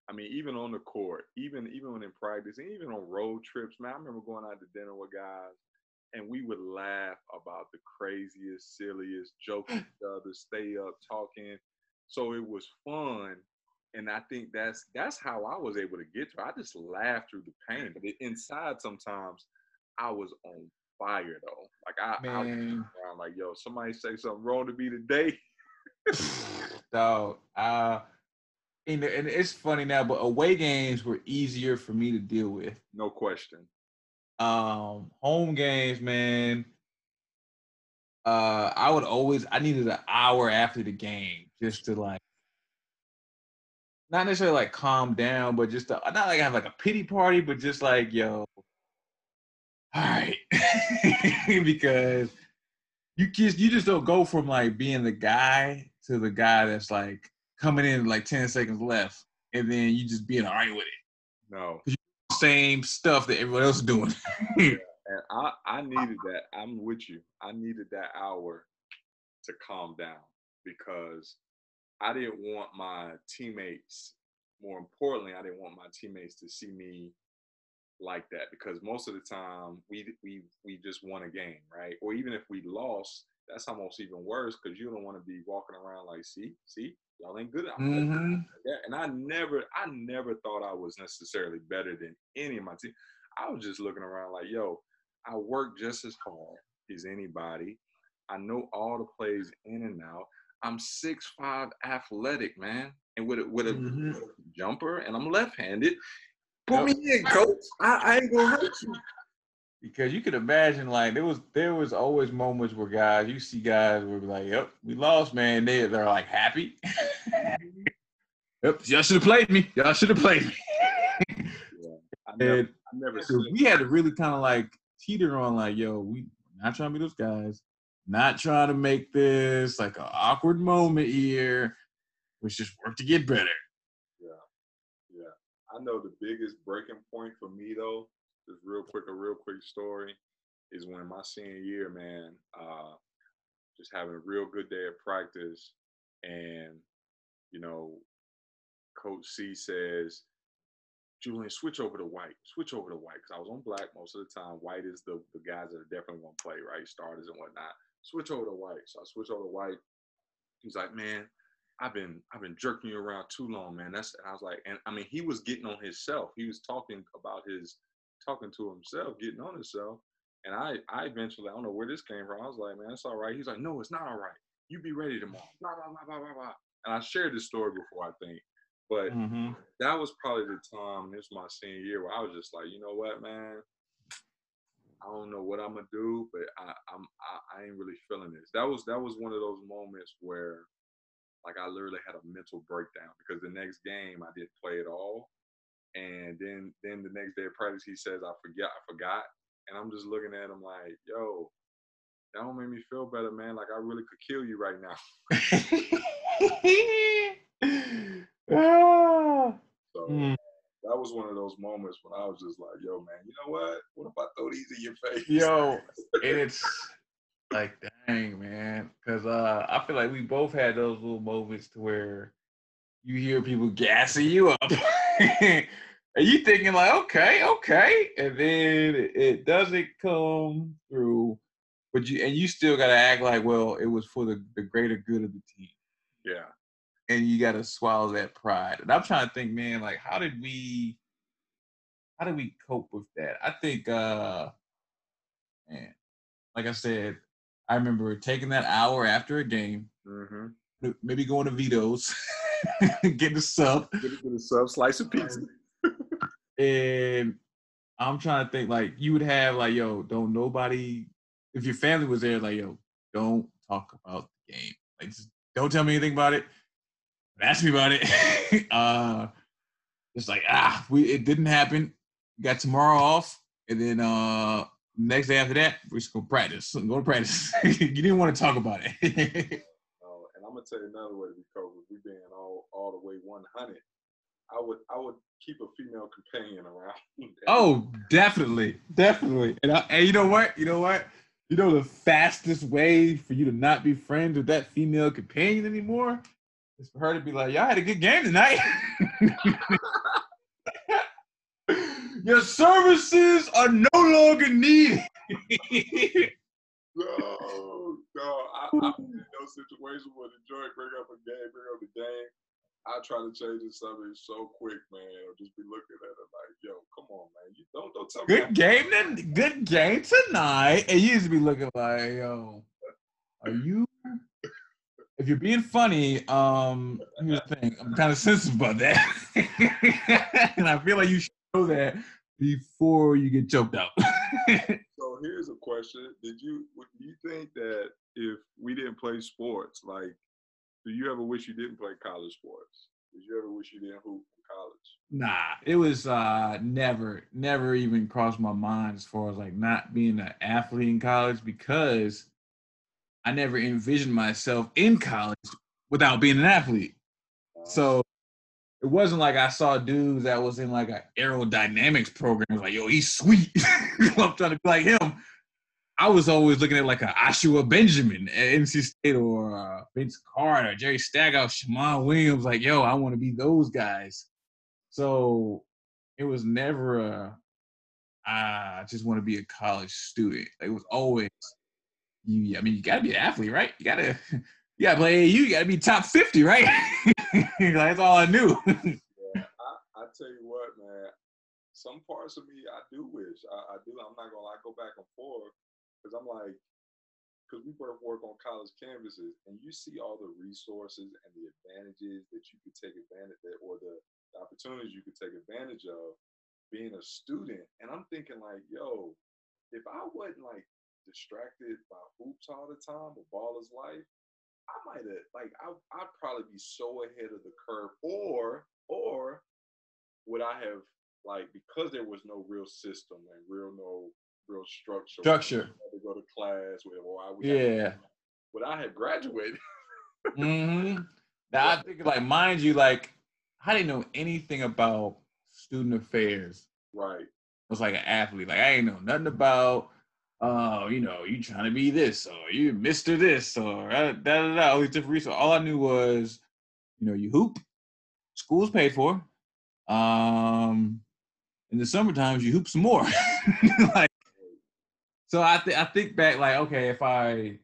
I mean, even on the court, even even when in practice, and even on road trips, man. I remember going out to dinner with guys and we would laugh about the craziest, silliest jokes each other, stay up talking. So it was fun. And I think that's that's how I was able to get through. I just laughed through the pain, but inside sometimes I was on fire though. Like I, I was around like, yo, somebody say something wrong to me today. Dog, uh, and, and it's funny now, but away games were easier for me to deal with. No question. Um, home games, man. Uh, I would always I needed an hour after the game just to like not necessarily like calm down, but just to, not like have like a pity party, but just like yo, all right, because you just you just don't go from like being the guy to the guy that's like coming in like ten seconds left, and then you just being all right with it. No, same stuff that everyone else is doing. and I, I needed that. I'm with you. I needed that hour to calm down because I didn't want my teammates, more importantly, I didn't want my teammates to see me like that because most of the time we we we just won a game, right? Or even if we lost, that's almost even worse because you don't want to be walking around like, see, see, y'all ain't good. Mm-hmm. Yeah, and I never, I never thought I was necessarily better than any of my team. I was just looking around like, yo, I work just as hard as anybody. I know all the plays in and out. I'm six five, athletic, man, and with a with a, mm-hmm. jumper, and I'm left-handed. Put yep. me in, coach. I, I ain't gonna hurt you because you could imagine like there was there was always moments where guys you see guys were like, "Yep, we lost, man." They they're like happy. yep, y'all should have played me. Y'all should have played me. yeah, I never, and I never so we had to really kind of like teeter on like, "Yo, we not trying to be those guys, not trying to make this like an awkward moment here. Let's just work to get better." Yeah, yeah. I know the biggest breaking point for me though, just real quick, a real quick story, is when my senior year, man, uh, just having a real good day of practice, and you know, Coach C says, Julian, switch over to white. Switch over to white. Because I was on black most of the time. White is the, the guys that are definitely to play, right? Starters and whatnot. Switch over to white. So I switch over to white. He's like, man, I've been I've been jerking you around too long, man. That's and I was like, and I mean, he was getting on himself. He was talking about his talking to himself, getting on himself. And I I eventually I don't know where this came from. I was like, man, it's all right. He's like, no, it's not all right. You be ready tomorrow. Blah blah blah blah blah blah. And I shared this story before, I think. But mm-hmm. that was probably the time, this was my senior year, where I was just like, you know what, man? I don't know what I'm gonna do, but I, I'm I, I ain't really feeling this. That was that was one of those moments where like I literally had a mental breakdown because the next game I didn't play at all. And then then the next day of practice he says I forget I forgot. And I'm just looking at him like, yo, that don't make me feel better, man. Like I really could kill you right now. ah. So mm. that was one of those moments when I was just like, yo, man, you know what? What if I throw these in your face? Yo, and it's like dang, man. Cause uh I feel like we both had those little moments to where you hear people gassing you up. and you thinking like, okay, okay. And then it doesn't come through. But you and you still gotta act like, well, it was for the, the greater good of the team. Yeah and you got to swallow that pride. And I'm trying to think, man, like how did we, how did we cope with that? I think, uh man, like I said, I remember taking that hour after a game, mm-hmm. Maybe going to Vito's, getting a sub, getting a sub, slice of pizza, and I'm trying to think like you would have like, yo, don't nobody, if your family was there, like, yo, don't talk about the game, like, just don't tell me anything about it ask me about it. uh, it's like ah, we it didn't happen. We got tomorrow off, and then uh next day after that, we're just gonna practice. Go to practice. you didn't want to talk about it. Oh, I'm gonna tell you another way to cope with we being all all the way 100. I would I would keep a female companion around. oh, definitely, definitely. And, I, and you know what? You know what? You know the fastest way for you to not be friends with that female companion anymore is for her to be like, y'all had a good game tonight. Your services are no longer needed. Oh, no, no. I, in those situations where the joint bring up a game, bring up a game. I try to change the subject so quick, man. I'll just be looking at it like, yo, come on, man. You don't don't tell good me. Good game then good game tonight. And you used to be looking like, yo, are you if you're being funny, um, here's the thing. I'm kind of sensitive about that, and I feel like you should know that before you get choked out. here's a question: Did you you think that if we didn't play sports, like, do you ever wish you didn't play college sports? Did you ever wish you didn't hoop in college? Nah, it was uh, never, never even crossed my mind as far as like not being an athlete in college because I never envisioned myself in college without being an athlete. So it wasn't like I saw dudes that was in like an aerodynamics program. Like, yo, he's sweet. I'm trying to be like him. I was always looking at like a Ishua Benjamin at NC State or uh, Vince Carter, Jerry Stackhouse, Shammond Williams. Like, yo, I want to be those guys. So it was never a, I just want to be a college student. It was always you I mean you gotta be an athlete, right? You gotta you play AU, you gotta be top 50, right? That's all I knew. yeah, I, I, tell you what, man, some parts of me I do wish. I, I do, I'm not gonna lie, go back and forth because I'm like, because we both work on college campuses and you see all the resources and the advantages that you could take advantage of or the, the opportunities you could take advantage of being a student. And I'm thinking like, yo, if I wasn't like distracted by hoops all the time or baller's life, I might have like I I'd probably be so ahead of the curve. Or or would I have like because there was no real system and real no real structure structure to go to class or I would yeah would I have graduated? mm-hmm. Now I think like mind you, like I didn't know anything about student affairs. Right. I was like an athlete. Like I ain't know nothing about uh, you know, you trying to be this or you Mr. This or da da da, all these different reasons. All I knew was, you know, you hoop, school's paid for. Um in the summer times you hoop some more. like so I th- I think back like, okay, if I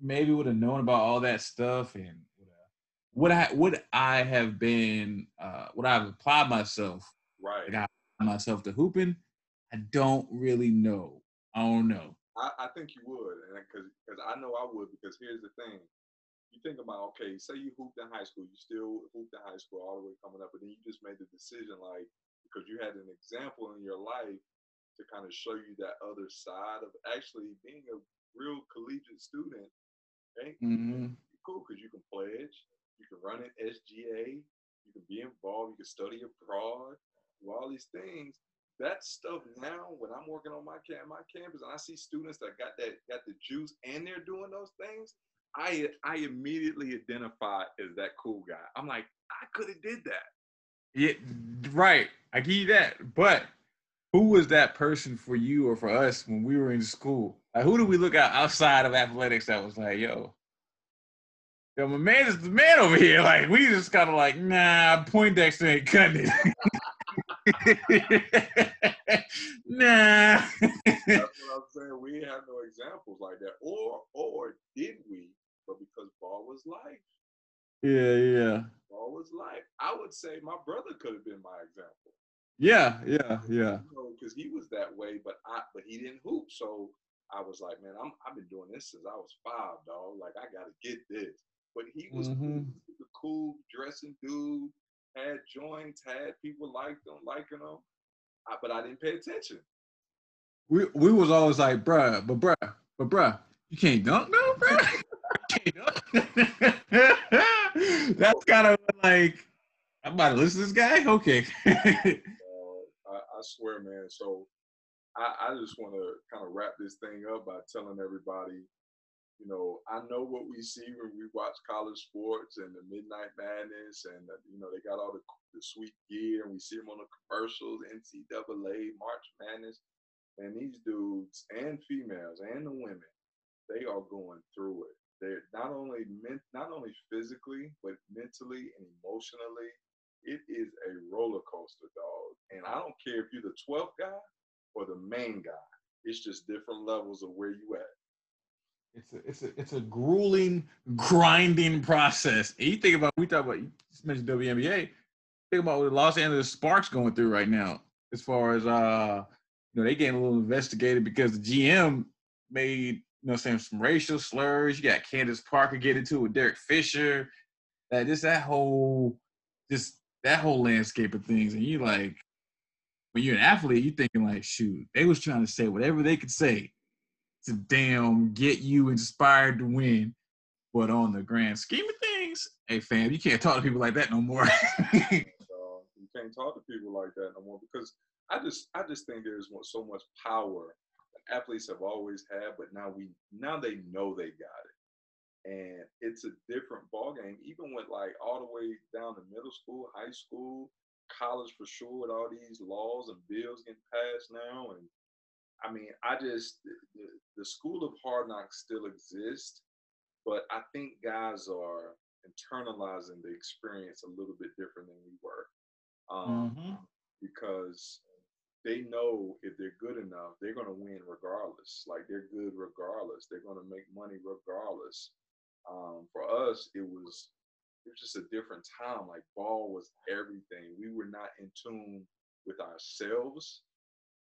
maybe would have known about all that stuff and would I would I have been uh would I have applied myself right like I myself to hooping? I don't really know. I don't know. I, I think you would, and because because I know I would. Because here's the thing: you think about okay, say you hooped in high school, you still hooped in high school all the way coming up, but then you just made the decision like because you had an example in your life to kind of show you that other side of actually being a real collegiate student. Okay, mm-hmm. cool because you can pledge, you can run an SGA, you can be involved, you can study abroad, do all these things that stuff now when I'm working on my camp, my campus, and I see students that got that got the juice and they're doing those things, I I immediately identify as that cool guy. I'm like, I could have did that. Yeah, right. I give you that. But who was that person for you or for us when we were in school? Like, who do we look at outside of athletics that was like, yo, yo, my man is the man over here. Like, we just kind of like, nah, Poindexter ain't cutting it. nah. That's what I'm saying. We have no examples like that. Or or did we? But because ball was life. Yeah, yeah. Ball was life. I would say my brother could have been my example. Yeah, yeah, yeah. Because you know, he was that way, but I but he didn't hoop. So I was like, man, I'm I've been doing this since I was five, dog. Like I gotta get this. But he was mm-hmm. cool, cool dressing dude had joints, had people like them, liking them, I, but I didn't pay attention. We we was always like, bruh, but bruh, but bruh, you can't dunk though, bruh. That's kind of like I'm about to listen to this guy. Okay. uh, I, I, swear, man. So I, I just want to kind of wrap this thing up by telling everybody you know, I know what we see when we watch college sports and the Midnight Madness, and the, you know they got all the, the sweet gear, and we see them on the commercials, NCAA, March Madness, and these dudes and females and the women, they are going through it. They're not only men- not only physically, but mentally and emotionally. It is a roller coaster, dog. And I don't care if you're the 12th guy or the main guy. It's just different levels of where you at. It's a it's a it's a grueling, grinding process. And you think about we talk about you just mentioned WNBA. Think about what the Los Angeles Sparks going through right now, as far as uh, you know, they getting a little investigated because the GM made you know saying some racial slurs. You got Candace Parker get into it with Derek Fisher. That just that whole just that whole landscape of things, and you like when you're an athlete, you're thinking like, shoot, they was trying to say whatever they could say to damn get you inspired to win. But on the grand scheme of things, hey fam, you can't talk to people like that no more. you can't talk to people like that no more because I just I just think there's so much power that athletes have always had, but now we now they know they got it. And it's a different ball game, even with like all the way down to middle school, high school, college for sure, with all these laws and bills getting passed now, and I mean, I just the, the school of hard knocks still exists, but I think guys are internalizing the experience a little bit different than we were, um, mm-hmm. because they know if they're good enough, they're going to win regardless. Like they're good regardless. They're going to make money regardless. Um, for us, it was it was just a different time. Like ball was everything. We were not in tune with ourselves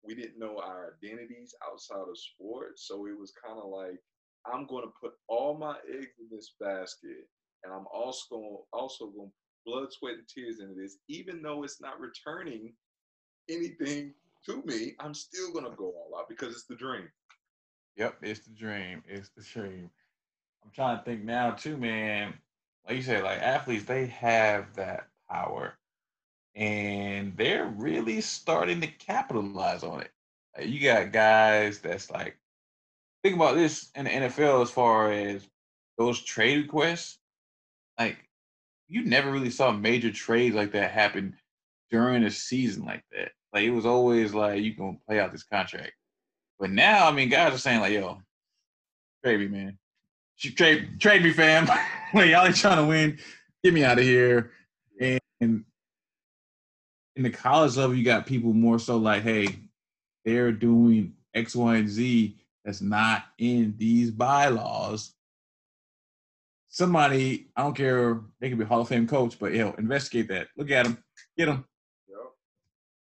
we didn't know our identities outside of sports. So it was kind of like, I'm going to put all my eggs in this basket, and I'm also going also going blood, sweat, and tears into this, even though it's not returning anything to me. I'm still going to go all out because it's the dream. Yep, it's the dream. It's the dream. I'm trying to think now too, man. Like you said, like athletes, they have that power and they're really starting to capitalize on it. You got guys that's like, think about this in the NFL as far as those trade requests. Like, you never really saw major trades like that happen during a season like that. Like it was always like you can play out this contract. But now, I mean, guys are saying like, "Yo, trade me, man. Trade, trade me, fam. like y'all ain't trying to win. Get me out of here." And in the college level, you got people more so like, "Hey, they're doing X, Y, and Z that's not in these bylaws." Somebody, I don't care, they could be Hall of Fame coach, but yo, investigate that. Look at them, get them. Yep.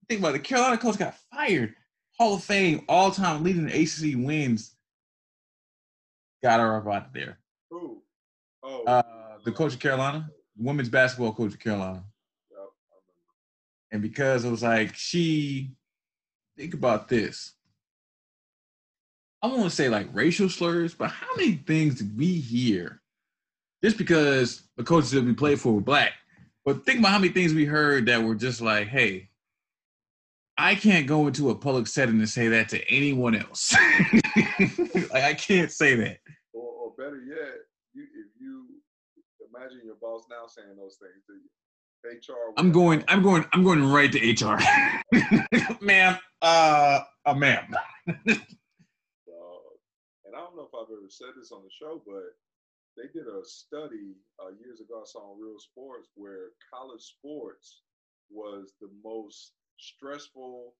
Think about it. The Carolina coach got fired Hall of Fame, all time leading the ACC wins. Got her up out there. Who? Oh, uh, the coach of Carolina, women's basketball coach of Carolina. And because it was like she, think about this. I want to say like racial slurs, but how many things did we hear just because the coaches that we played for were black? But think about how many things we heard that were just like, hey, I can't go into a public setting and say that to anyone else. like I can't say that. Or, or better yet, you, if you imagine your boss now saying those things to you. HR. I'm going. I'm going. I'm going right to HR, ma'am. Uh, uh ma'am. uh, and I don't know if I've ever said this on the show, but they did a study uh, years ago. I saw on Real Sports where college sports was the most stressful.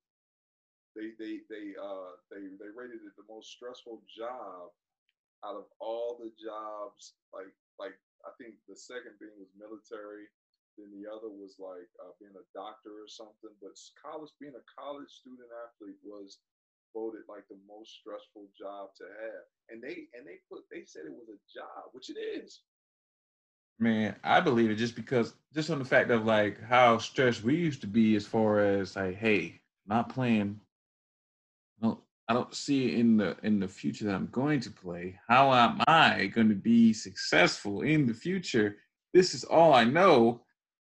They they they uh they they rated it the most stressful job out of all the jobs. Like like I think the second thing was military. Then the other was like uh, being a doctor or something. But college, being a college student athlete was voted like the most stressful job to have. And they and they put they said it was a job, which it is. Man, I believe it just because, just on the fact of like how stressed we used to be as far as like, hey, not playing. Don't, I don't see in the in the future that I'm going to play. How am I going to be successful in the future? This is all I know.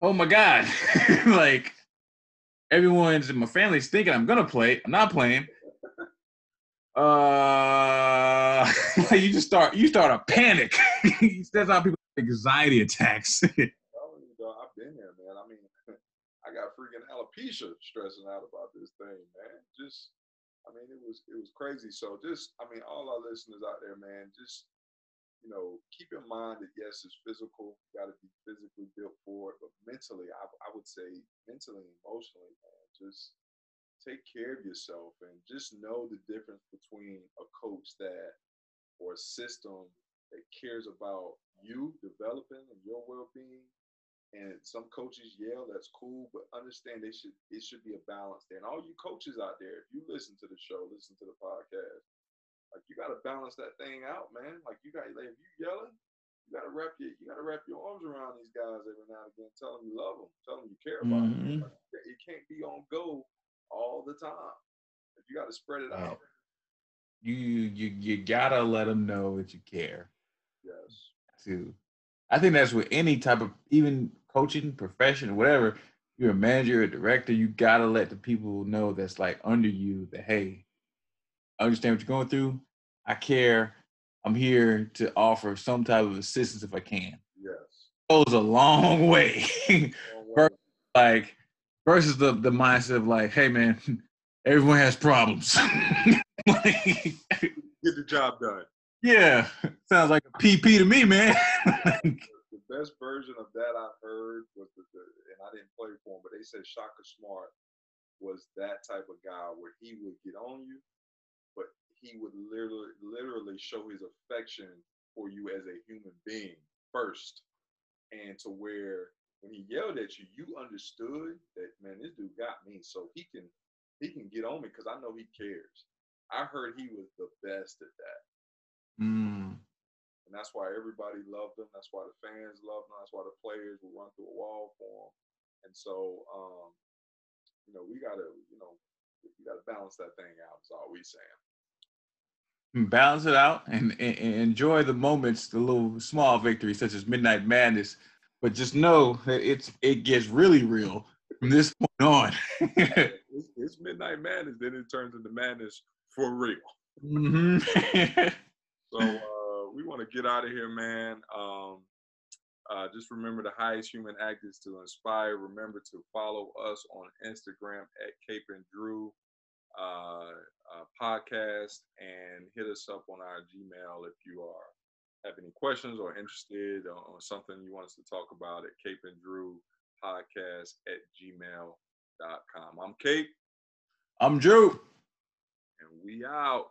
Oh my God! like everyone's in my family's thinking I'm gonna play. I'm not playing. Uh, you just start you start a panic. That's how people anxiety attacks. I've been there, man. I mean, I got freaking alopecia stressing out about this thing, man. Just, I mean, it was it was crazy. So just, I mean, all our listeners out there, man, just you know, keep in mind that yes, it's physical. You got to be physically built for it, but mentally, I, I would say mentally, emotionally, man, just take care of yourself and just know the difference between a coach that or a system that cares about you developing and your well-being. And some coaches yell, that's cool, but understand they should it should be a balance there. And all you coaches out there, if you listen to the show, listen to the podcast, like you gotta balance that thing out, man. Like you got like if you yelling, you gotta wrap your you gotta wrap your arms around these guys every now and again. Tell them you love them. Tell them you care about mm-hmm. them. Like, it can't be on go all the time. You got to spread it out. You you you gotta let them know that you care. Yes. Too. I think that's with any type of even coaching profession, whatever. You're a manager, a director. You gotta let the people know that's like under you that hey, I understand what you're going through. I care. I'm here to offer some type of assistance if I can. Yes. Goes a long way. like versus the the mindset of like, hey man, everyone has problems. like, Get the job done. Yeah, sounds like a PP to me, man. the best version of that I heard was the, the, and I didn't play for him, but they said Shaka Smart was that type of guy where he would get on you, he would literally literally show his affection for you as a human being first, and to where when he yelled at you, you understood that man, this dude got me, so he can he can get on me because I know he cares. I heard he was the best at that. Mm. And that's why everybody loved him. That's why the fans loved him. That's why the players would run through a wall for him. And so, um, you know, we gotta, you know, we gotta balance that thing out. Is all we saying. Balance it out and, and, and enjoy the moments, the little small victories such as Midnight Madness. But just know that it's it gets really real from this point on. it's, it's, Midnight Madness, then it turns into madness for real. Mm-hmm. So uh, we want to get out of here, man. Um, Uh, just remember the highest human act is to inspire. Remember to follow us on Instagram at Cape and Drew uh, uh, podcast and hit us up on our Gmail if you are have any questions or interested on, something you want us to talk about at Cape and Drew podcast at gmail.com. I'm Cape. I'm Drew. And we out.